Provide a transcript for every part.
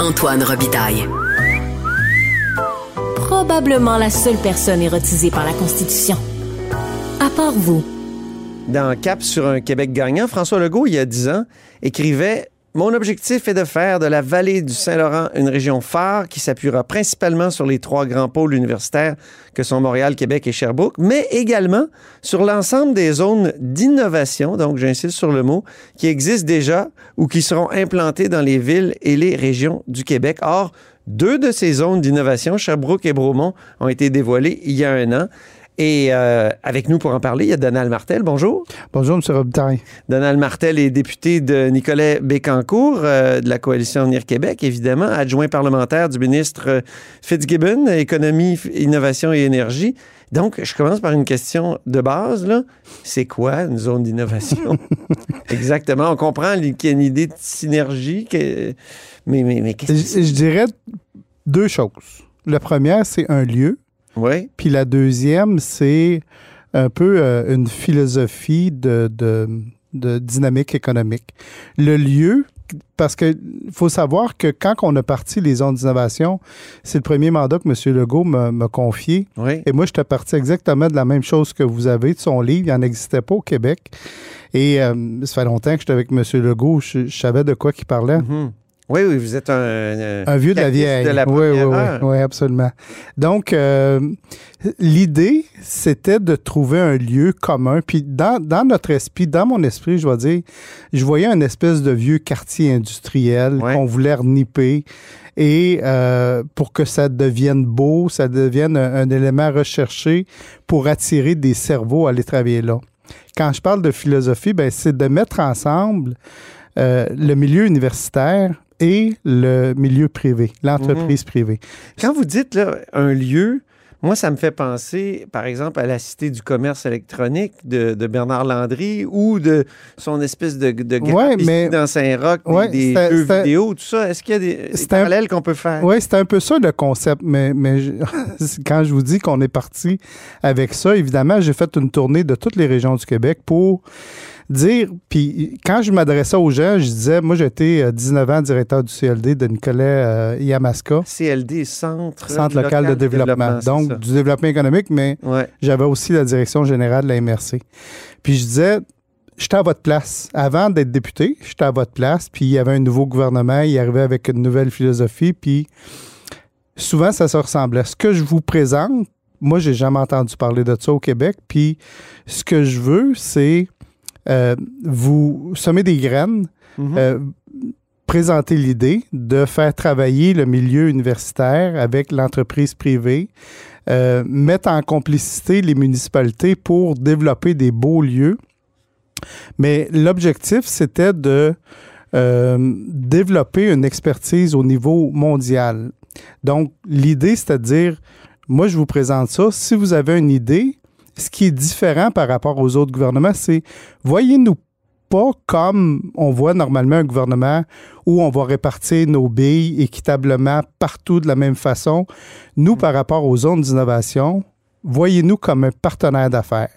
Antoine Robitaille. Probablement la seule personne érotisée par la Constitution. À part vous. Dans Cap sur un Québec gagnant, François Legault, il y a dix ans, écrivait mon objectif est de faire de la vallée du Saint-Laurent une région phare qui s'appuiera principalement sur les trois grands pôles universitaires que sont Montréal, Québec et Sherbrooke, mais également sur l'ensemble des zones d'innovation, donc j'insiste sur le mot, qui existent déjà ou qui seront implantées dans les villes et les régions du Québec. Or, deux de ces zones d'innovation, Sherbrooke et Bromont, ont été dévoilées il y a un an. Et euh, avec nous pour en parler, il y a Donald Martel. Bonjour. Bonjour, M. Robitaille. Donald Martel est député de Nicolas Bécancourt euh, de la Coalition Avenir Québec, évidemment, adjoint parlementaire du ministre Fitzgibbon, Économie, Innovation et Énergie. Donc, je commence par une question de base. Là. C'est quoi une zone d'innovation? Exactement. On comprend qu'il y a une idée de synergie. Que... Mais, mais, mais qu'est-ce que je, je dirais deux choses. La première, c'est un lieu oui. Puis la deuxième, c'est un peu euh, une philosophie de, de, de, dynamique économique. Le lieu, parce qu'il faut savoir que quand on a parti les zones d'innovation, c'est le premier mandat que M. Legault m'a confié. Oui. Et moi, j'étais parti exactement de la même chose que vous avez de son livre. Il n'en existait pas au Québec. Et euh, ça fait longtemps que j'étais avec M. Legault. Je, savais de quoi il parlait. Mm-hmm. Oui, oui, vous êtes un, un, vieux de la vieille. De la oui, oui, oui, oui, absolument. Donc, euh, l'idée, c'était de trouver un lieu commun. Puis dans, dans, notre esprit, dans mon esprit, je vais dire, je voyais un espèce de vieux quartier industriel Ouais. qu'on voulait reniper. Et euh, pour que ça devienne beau, ça devienne un, un élément recherché pour attirer des cerveaux à aller travailler là. Quand je parle de philosophie, ben, c'est de mettre ensemble euh, le milieu universitaire et le milieu privé, l'entreprise privée. Quand vous dites là, un lieu, moi, ça me fait penser, par exemple, à la Cité du commerce électronique de, de Bernard Landry ou de son espèce de, de Ouais, mais- dans Saint-Roch, des- Ouais, des, jeux vidéo, tout ça. Est-ce qu'il y a des, parallèles qu'on peut faire? Oui, c'est un peu ça le concept, mais, mais je- quand je vous dis qu'on est parti avec ça, évidemment, j'ai fait une tournée de toutes les régions du Québec pour dire, puis quand je m'adressais aux gens, je disais, moi j'étais euh, 19 ans directeur du CLD de Nicolas euh, Yamaska, CLD, Centre, Centre local, de développement, donc ça. du développement économique, mais Ouais. j'avais aussi la direction générale de la MRC. Puis je disais, j'étais à votre place. Avant d'être député, j'étais à votre place, puis il y avait un nouveau gouvernement, il arrivait avec une nouvelle philosophie, puis souvent ça se ressemblait. Ce que je vous présente, moi, j'ai jamais entendu parler de ça au Québec, puis ce que je veux, c'est euh, vous semer des graines, euh, présenter l'idée de faire travailler le milieu universitaire avec l'entreprise privée, euh, mettre en complicité les municipalités pour développer des beaux lieux. Mais l'objectif, c'était de développer une expertise au niveau mondial. Donc, l'idée, c'est à dire, moi, je vous présente ça. Si vous avez une idée, ce qui est différent par rapport aux autres gouvernements, c'est voyez-nous pas comme on voit normalement un gouvernement où on va répartir nos billes équitablement partout de la même façon. Nous, par rapport aux zones d'innovation, voyez-nous comme un partenaire d'affaires.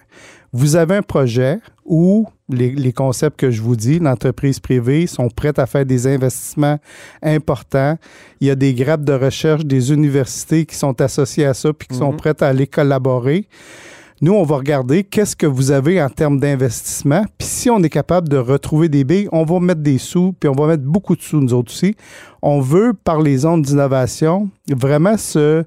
Vous avez un projet où les, les concepts que je vous dis, l'entreprise privée, sont prêtes à faire des investissements importants. Il y a des grappes de recherche des universités qui sont associées à ça puis qui sont Mhm. prêtes à aller collaborer. Nous, on va regarder qu'est-ce que vous avez en termes d'investissement. Puis si on est capable de retrouver des billes, on va mettre des sous, puis on va mettre beaucoup de sous, nous autres aussi. On veut, par les zones d'innovation, vraiment se,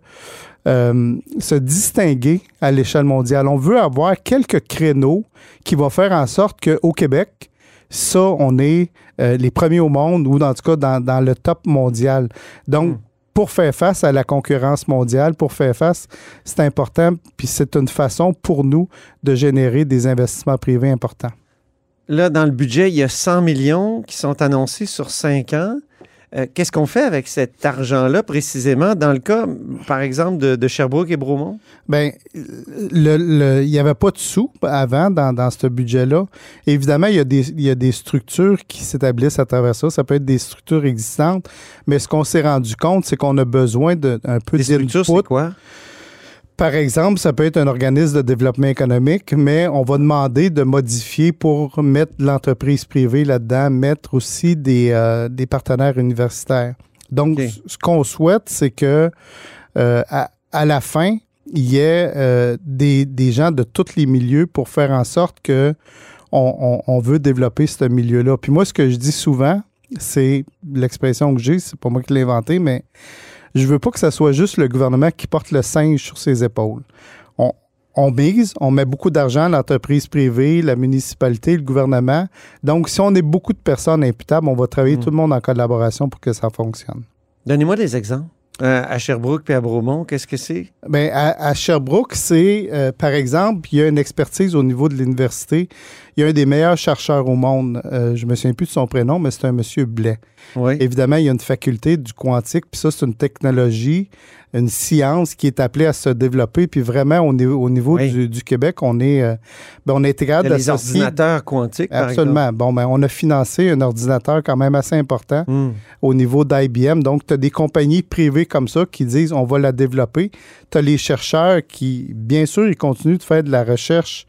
euh, se distinguer à l'échelle mondiale. On veut avoir quelques créneaux qui vont faire en sorte qu'au Québec, ça, on est euh, les premiers au monde ou, en tout cas, dans, dans le top mondial. Donc, Mm. Pour faire face à la concurrence mondiale, pour faire face, c'est important, puis c'est une façon pour nous de générer des investissements privés importants. Là, dans le budget, il y a 100 millions qui sont annoncés sur 5 ans. Euh, Qu'est-ce qu'on fait avec cet argent-là précisément dans le cas, par exemple, de, de Sherbrooke et Bromont? Bien, il n'y avait pas de sous avant dans, dans ce budget-là. Évidemment, il y, a des, il y a des structures qui s'établissent à travers ça. Ça peut être des structures existantes, mais ce qu'on s'est rendu compte, c'est qu'on a besoin d'un peu Les structures, c'est quoi? Par exemple, ça peut être un organisme de développement économique, mais on va demander de modifier pour mettre l'entreprise privée là-dedans, mettre aussi des, euh, des partenaires universitaires. Donc, ce qu'on souhaite, c'est que euh, à, à la fin, il y ait euh, des, des gens de tous les milieux pour faire en sorte que on, on- on veut développer ce milieu-là. Puis moi, ce que je dis souvent, c'est l'expression que j'ai, c'est pas moi qui l'ai inventé, mais je veux pas que ce soit juste le gouvernement qui porte le singe sur ses épaules. On, on mise, on met beaucoup d'argent, l'entreprise privée, la municipalité, le gouvernement. Donc, si on est beaucoup de personnes imputables, on va travailler Mm. tout le monde en collaboration pour que ça fonctionne. Donnez-moi des exemples. Euh, à Sherbrooke puis à Bromont, qu'est-ce que c'est? À, à Sherbrooke, c'est, euh, par exemple, il y a une expertise au niveau de l'université. Il y a un des meilleurs chercheurs au monde. Euh, je me souviens plus de son prénom, mais c'est un monsieur Blais. Oui. Évidemment, il y a une faculté du quantique, puis ça, c'est une technologie, une science qui est appelée à se développer. Puis vraiment, au niveau, au niveau Oui. du, du Québec, on est, euh, ben, on a capable les ordinateurs quantiques, par Absolument. Bon, ben, on a financé un ordinateur quand même assez important. Hmm. au niveau d'IBM. Donc, tu as des compagnies privées comme ça qui disent on va la développer. Tu as les chercheurs qui, bien sûr, ils continuent de faire de la recherche,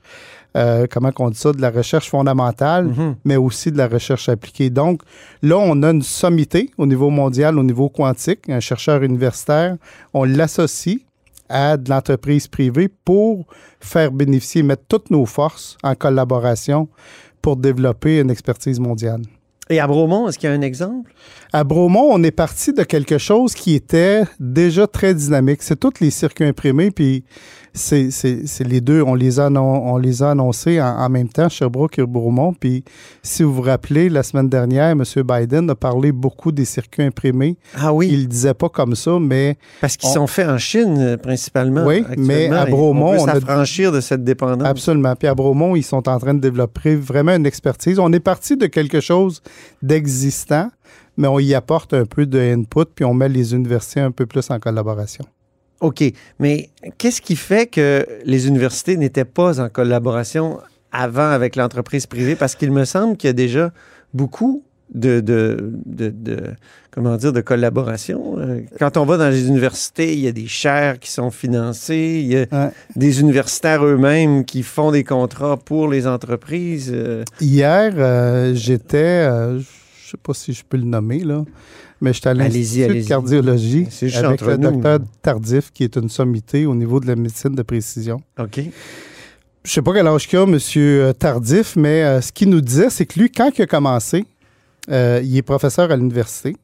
euh, comment on dit ça, de la recherche fondamentale, Mhm. mais aussi de la recherche appliquée. Donc, là, on a une sommité au niveau mondial, au niveau quantique, un chercheur universitaire. On l'associe à de l'entreprise privée pour faire bénéficier, mettre toutes nos forces en collaboration pour développer une expertise mondiale. Et à Bromont, est-ce qu'il y a un exemple? À Bromont, on est parti de quelque chose qui était déjà très dynamique. C'est tous les circuits imprimés, puis c'est les deux, on les a, on les a annoncés en, en même temps, Sherbrooke et Bromont. Puis si vous vous rappelez, la semaine dernière, M. Biden a parlé beaucoup des circuits imprimés. Ah oui, Il le disait pas comme ça, mais parce qu'ils on- sont faits en Chine, euh, principalement. Oui, mais à Bromont, on peut s'affranchir de cette dépendance. Absolument. Puis à Bromont, ils sont en train de développer vraiment une expertise. On est parti de quelque chose d'existant, mais on y apporte un peu de input, puis on met les universités un peu plus en collaboration. OK, mais qu'est-ce qui fait que les universités n'étaient pas en collaboration avant avec l'entreprise privée? Parce qu'il me semble qu'il y a déjà beaucoup de, de, de- de- comment dire, de collaboration. Euh, Quand on va dans les universités, il y a des chaires qui sont financées, il y a Ouais. des universitaires eux-mêmes qui font des contrats pour les entreprises. euh, Hier, euh, j'étais, euh, sais pas si je peux le nommer, là, mais j'étais à l'Institut de cardiologie juste avec le nous. docteur Tardif, qui est une sommité au niveau de la médecine de précision. OK. Je sais pas quel âge qu'il a, M. Tardif, mais euh, ce qu'il nous disait, c'est que lui, quand il a commencé, euh, il est professeur à l'université,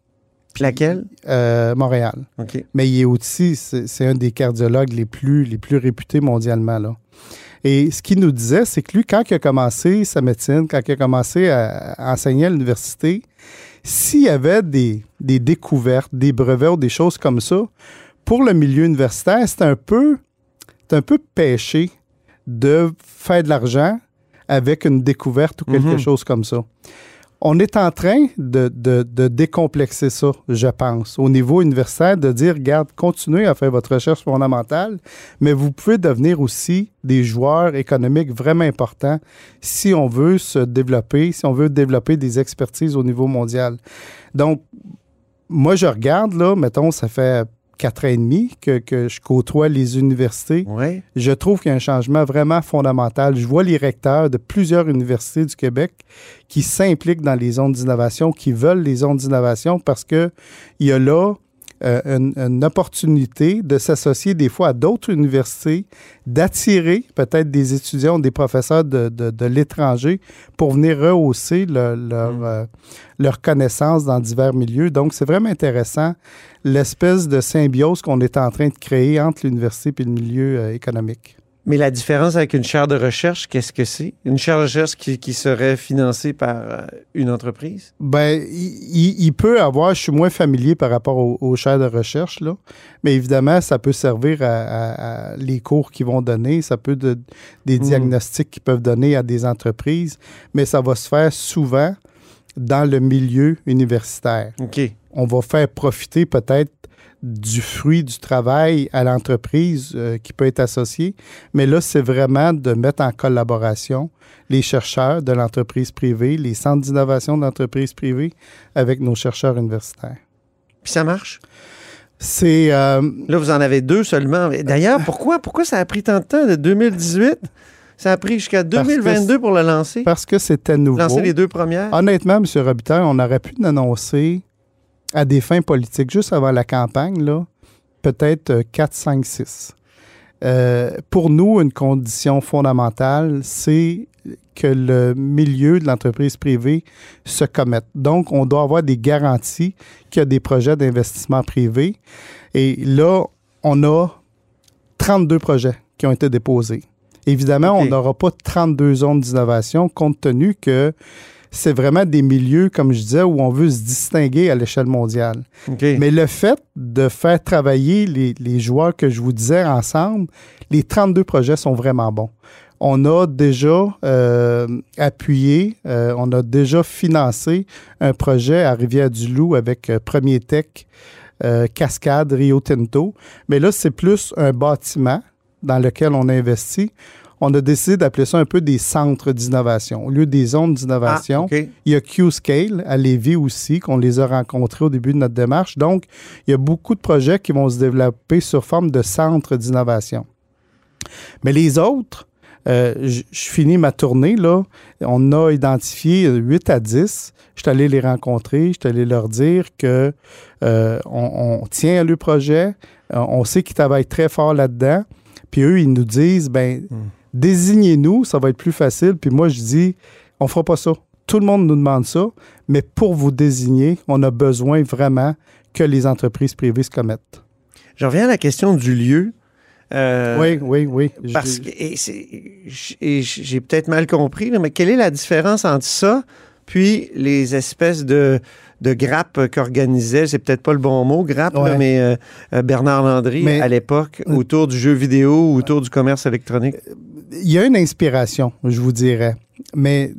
Laquelle? euh, Montréal. OK. mais il est aussi, c'est c'est un des cardiologues les plus, les plus réputés mondialement. Là. Et ce qu'il nous disait, c'est que lui, quand il a commencé sa médecine, quand il a commencé à, enseigner à l'université, s'il y avait des, des découvertes, des brevets ou des choses comme ça, pour le milieu universitaire, c'est un peu, un peu péché de faire de l'argent avec une découverte ou quelque Mhm. chose comme ça. On est en train de, décomplexer ça, je pense, au niveau universitaire, de dire, regarde, continuez à faire votre recherche fondamentale, mais vous pouvez devenir aussi des joueurs économiques vraiment importants si on veut se développer, si on veut développer des expertises au niveau mondial. Donc, moi, je regarde, là, mettons, ça fait quatre ans et demi que, que je côtoie les universités je trouve qu'il y a un changement vraiment fondamental. Je vois les recteurs de plusieurs universités du Québec qui s'impliquent dans les zones d'innovation, qui veulent les zones d'innovation parce que il y a là euh, une, une opportunité de s'associer des fois à d'autres universités, d'attirer peut-être des étudiants, des professeurs de, de- de l'étranger pour venir rehausser le- leur, Mm. euh, leur connaissance dans divers milieux. Donc, c'est vraiment intéressant l'espèce de symbiose qu'on est en train de créer entre l'université et le milieu euh, économique. Mais la différence avec une chaire de recherche, qu'est-ce que c'est? Une chaire de recherche qui, qui serait financée par euh, une entreprise? Ben, il, il- peut avoir, je suis moins familier par rapport aux, aux chaires de recherche, là, mais évidemment, ça peut servir à, à- à les cours qu'ils vont donner, ça peut de, des Mm. diagnostics qu'ils peuvent donner à des entreprises, mais ça va se faire souvent dans le milieu universitaire. OK. on va faire profiter peut-être du fruit du travail à l'entreprise euh, qui peut être associé. Mais là, c'est vraiment de mettre en collaboration les chercheurs de l'entreprise privée, les centres d'innovation de l'entreprise privée avec nos chercheurs universitaires. Puis ça marche? C'est euh, Là, vous en avez deux seulement. D'ailleurs, pourquoi, pourquoi ça a pris tant de temps de 2018? Ça a pris jusqu'à Parce que 2022 pour le lancer. parce que c'était nouveau. Lancer les deux premières. Honnêtement, M. Robitaille, on aurait pu l'annoncer à des fins politiques, juste avant la campagne, là, peut-être 4, 5, 6. pour nous, une condition fondamentale, c'est que le milieu de l'entreprise privée se commette. Donc, on doit avoir des garanties qu'il y a des projets d'investissement privé. Et là, on a 32 projets qui ont été déposés. Évidemment, on n'aura pas 32 zones d'innovation compte tenu que c'est vraiment des milieux, comme je disais, où on veut se distinguer à l'échelle mondiale. Mais le fait de faire travailler les, les, joueurs que je vous disais ensemble, les 32 projets sont vraiment bons. On a déjà euh, appuyé, euh, on a déjà financé un projet à Rivière-du-Loup avec euh, Premier Tech, Cascade, Rio Tinto. Mais là, c'est plus un bâtiment dans lequel on a investi on a décidé d'appeler ça un peu des centres d'innovation. Au lieu des zones d'innovation, ah, il y a Q-Scale à Lévis aussi, qu'on les a rencontrés au début de notre démarche. Donc, il y a beaucoup de projets qui vont se développer sur forme de centres d'innovation. Mais les autres, euh, je, finis ma tournée, là. On a identifié 8 à 10. Je suis allé les rencontrer, je suis allé leur dire que euh, on, tient à le projet, euh, on sait qu'ils travaillent très fort là-dedans. Puis eux, ils nous disent, ben, hmm désignez-nous, ça va être plus facile. Puis moi, je dis, on fera pas ça. Tout le monde nous demande ça, mais pour vous désigner, on a besoin vraiment que les entreprises privées se commettent. Je reviens à la question du lieu. Euh, oui, oui, oui. Parce que j'ai peut-être mal compris, mais quelle est la différence entre ça puis les espèces de de grappe qu'organisait, c'est peut-être pas le bon mot, grappe, mais euh, euh, Bernard Landry à l'époque, autour du jeu vidéo, autour du commerce électronique? Il y a une inspiration, je vous dirais. Mais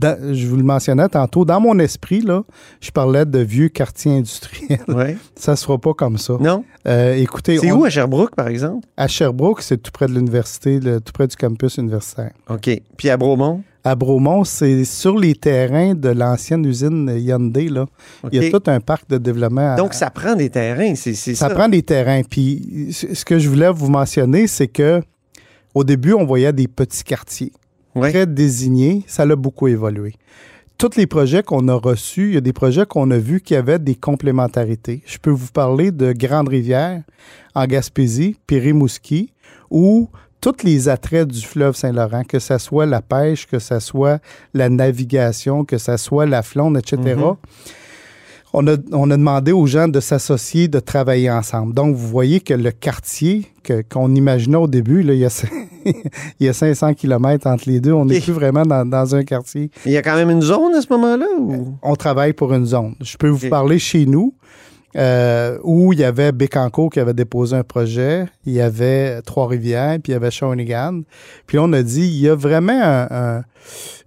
je vous le mentionnais tantôt, dans mon esprit, là, je parlais de vieux quartier industriel. Ouais. ça se fera pas comme ça. Non? Euh, écoutez. C'est où à Sherbrooke, par exemple? À Sherbrooke, c'est tout près de l'université, tout près du campus universitaire. OK. Puis à Bromont? à Bromont, c'est sur les terrains de l'ancienne usine Hyundai. Là. Il y a tout un parc de développement. Donc, ça prend des terrains, c'est ça? Ça prend des terrains. Puis, ce que je voulais vous mentionner, c'est que au début, on voyait des petits quartiers très désignés. Ça a beaucoup évolué. Tous les projets qu'on a reçus, il y a des projets qu'on a vus qui avaient des complémentarités. Je peux vous parler de Grande Rivière en Gaspésie, puis Rimouski, où tous les attraits du fleuve Saint-Laurent, que ce soit la pêche, que ce soit la navigation, que ce soit la flonde, etc. On a, on a, demandé aux gens de s'associer, de travailler ensemble. Donc, vous voyez que le quartier qu'on imaginait au début, là, il, y a, il y a 500 km entre les deux. On n'est plus vraiment dans, un quartier. Il y a quand même une zone à ce moment-là? On travaille pour une zone. Je peux vous parler chez nous. Euh, où il y avait Bécancourt qui avait déposé un projet, il y avait Trois-Rivières, puis il y avait Shawinigan. Puis on a dit, il y a vraiment un,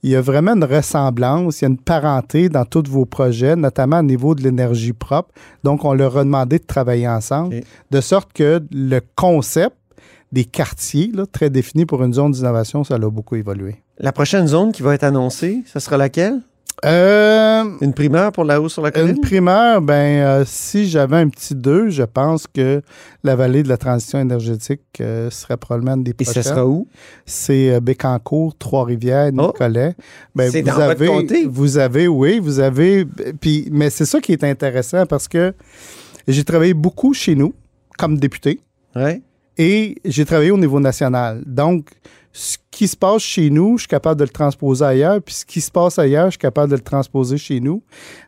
il y a vraiment une ressemblance, il y a une parenté dans tous vos projets, notamment au niveau de l'énergie propre. Donc, on leur a demandé de travailler ensemble, de sorte que le concept des quartiers, là, très défini pour une zone d'innovation, ça a beaucoup évolué. La prochaine zone qui va être annoncée, ce sera laquelle? Euh, une primeur pour la hausse sur la colline? Une primeur, ben, euh, si j'avais un petit 2, je pense que la vallée de la transition énergétique euh, serait probablement une des prochaines. Et ce sera où? C'est Bécancourt, Trois-Rivières, oh! Nicolet. Ben, c'est vous dans avez, votre comté? Vous avez, oui, vous avez. Puis, mais c'est ça qui est intéressant parce que j'ai travaillé beaucoup chez nous comme député. Ouais. Et j'ai travaillé au niveau national. Donc, ce qui se passe chez nous, je suis capable de le transposer ailleurs, puis ce qui se passe ailleurs, je suis capable de le transposer chez nous.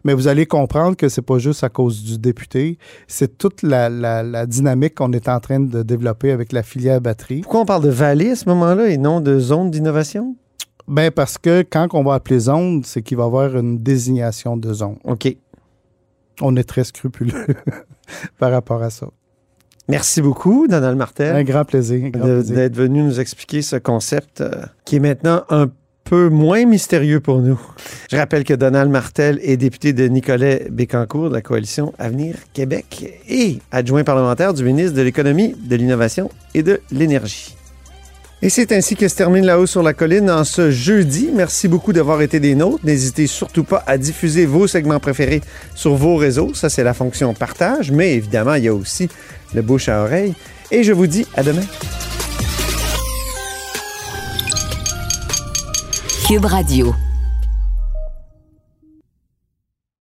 Mais vous allez comprendre que c'est pas juste à cause du député, c'est toute la, dynamique qu'on est en train de développer avec la filière batterie. Pourquoi on parle de vallée à ce moment-là et non de zone d'innovation? Ben parce que quand on va appeler zone, c'est qu'il va y avoir une désignation de zone. OK. On est très scrupuleux par rapport à ça. Merci beaucoup, Donald Martel. Un grand plaisir. D'être venu nous expliquer ce concept euh, qui est maintenant un peu moins mystérieux pour nous. Je rappelle que Donald Martel est député de Nicolet Bécancourt de la coalition Avenir Québec et adjoint parlementaire du ministre de l'Économie, de l'Innovation et de l'Énergie. Et c'est ainsi que se termine La Haut sur la Colline en ce jeudi. Merci beaucoup d'avoir été des nôtres. N'hésitez surtout pas à diffuser vos segments préférés sur vos réseaux. Ça, c'est la fonction partage. Mais évidemment, il y a aussi le bouche à oreille. Et je vous dis à demain. Cube Radio.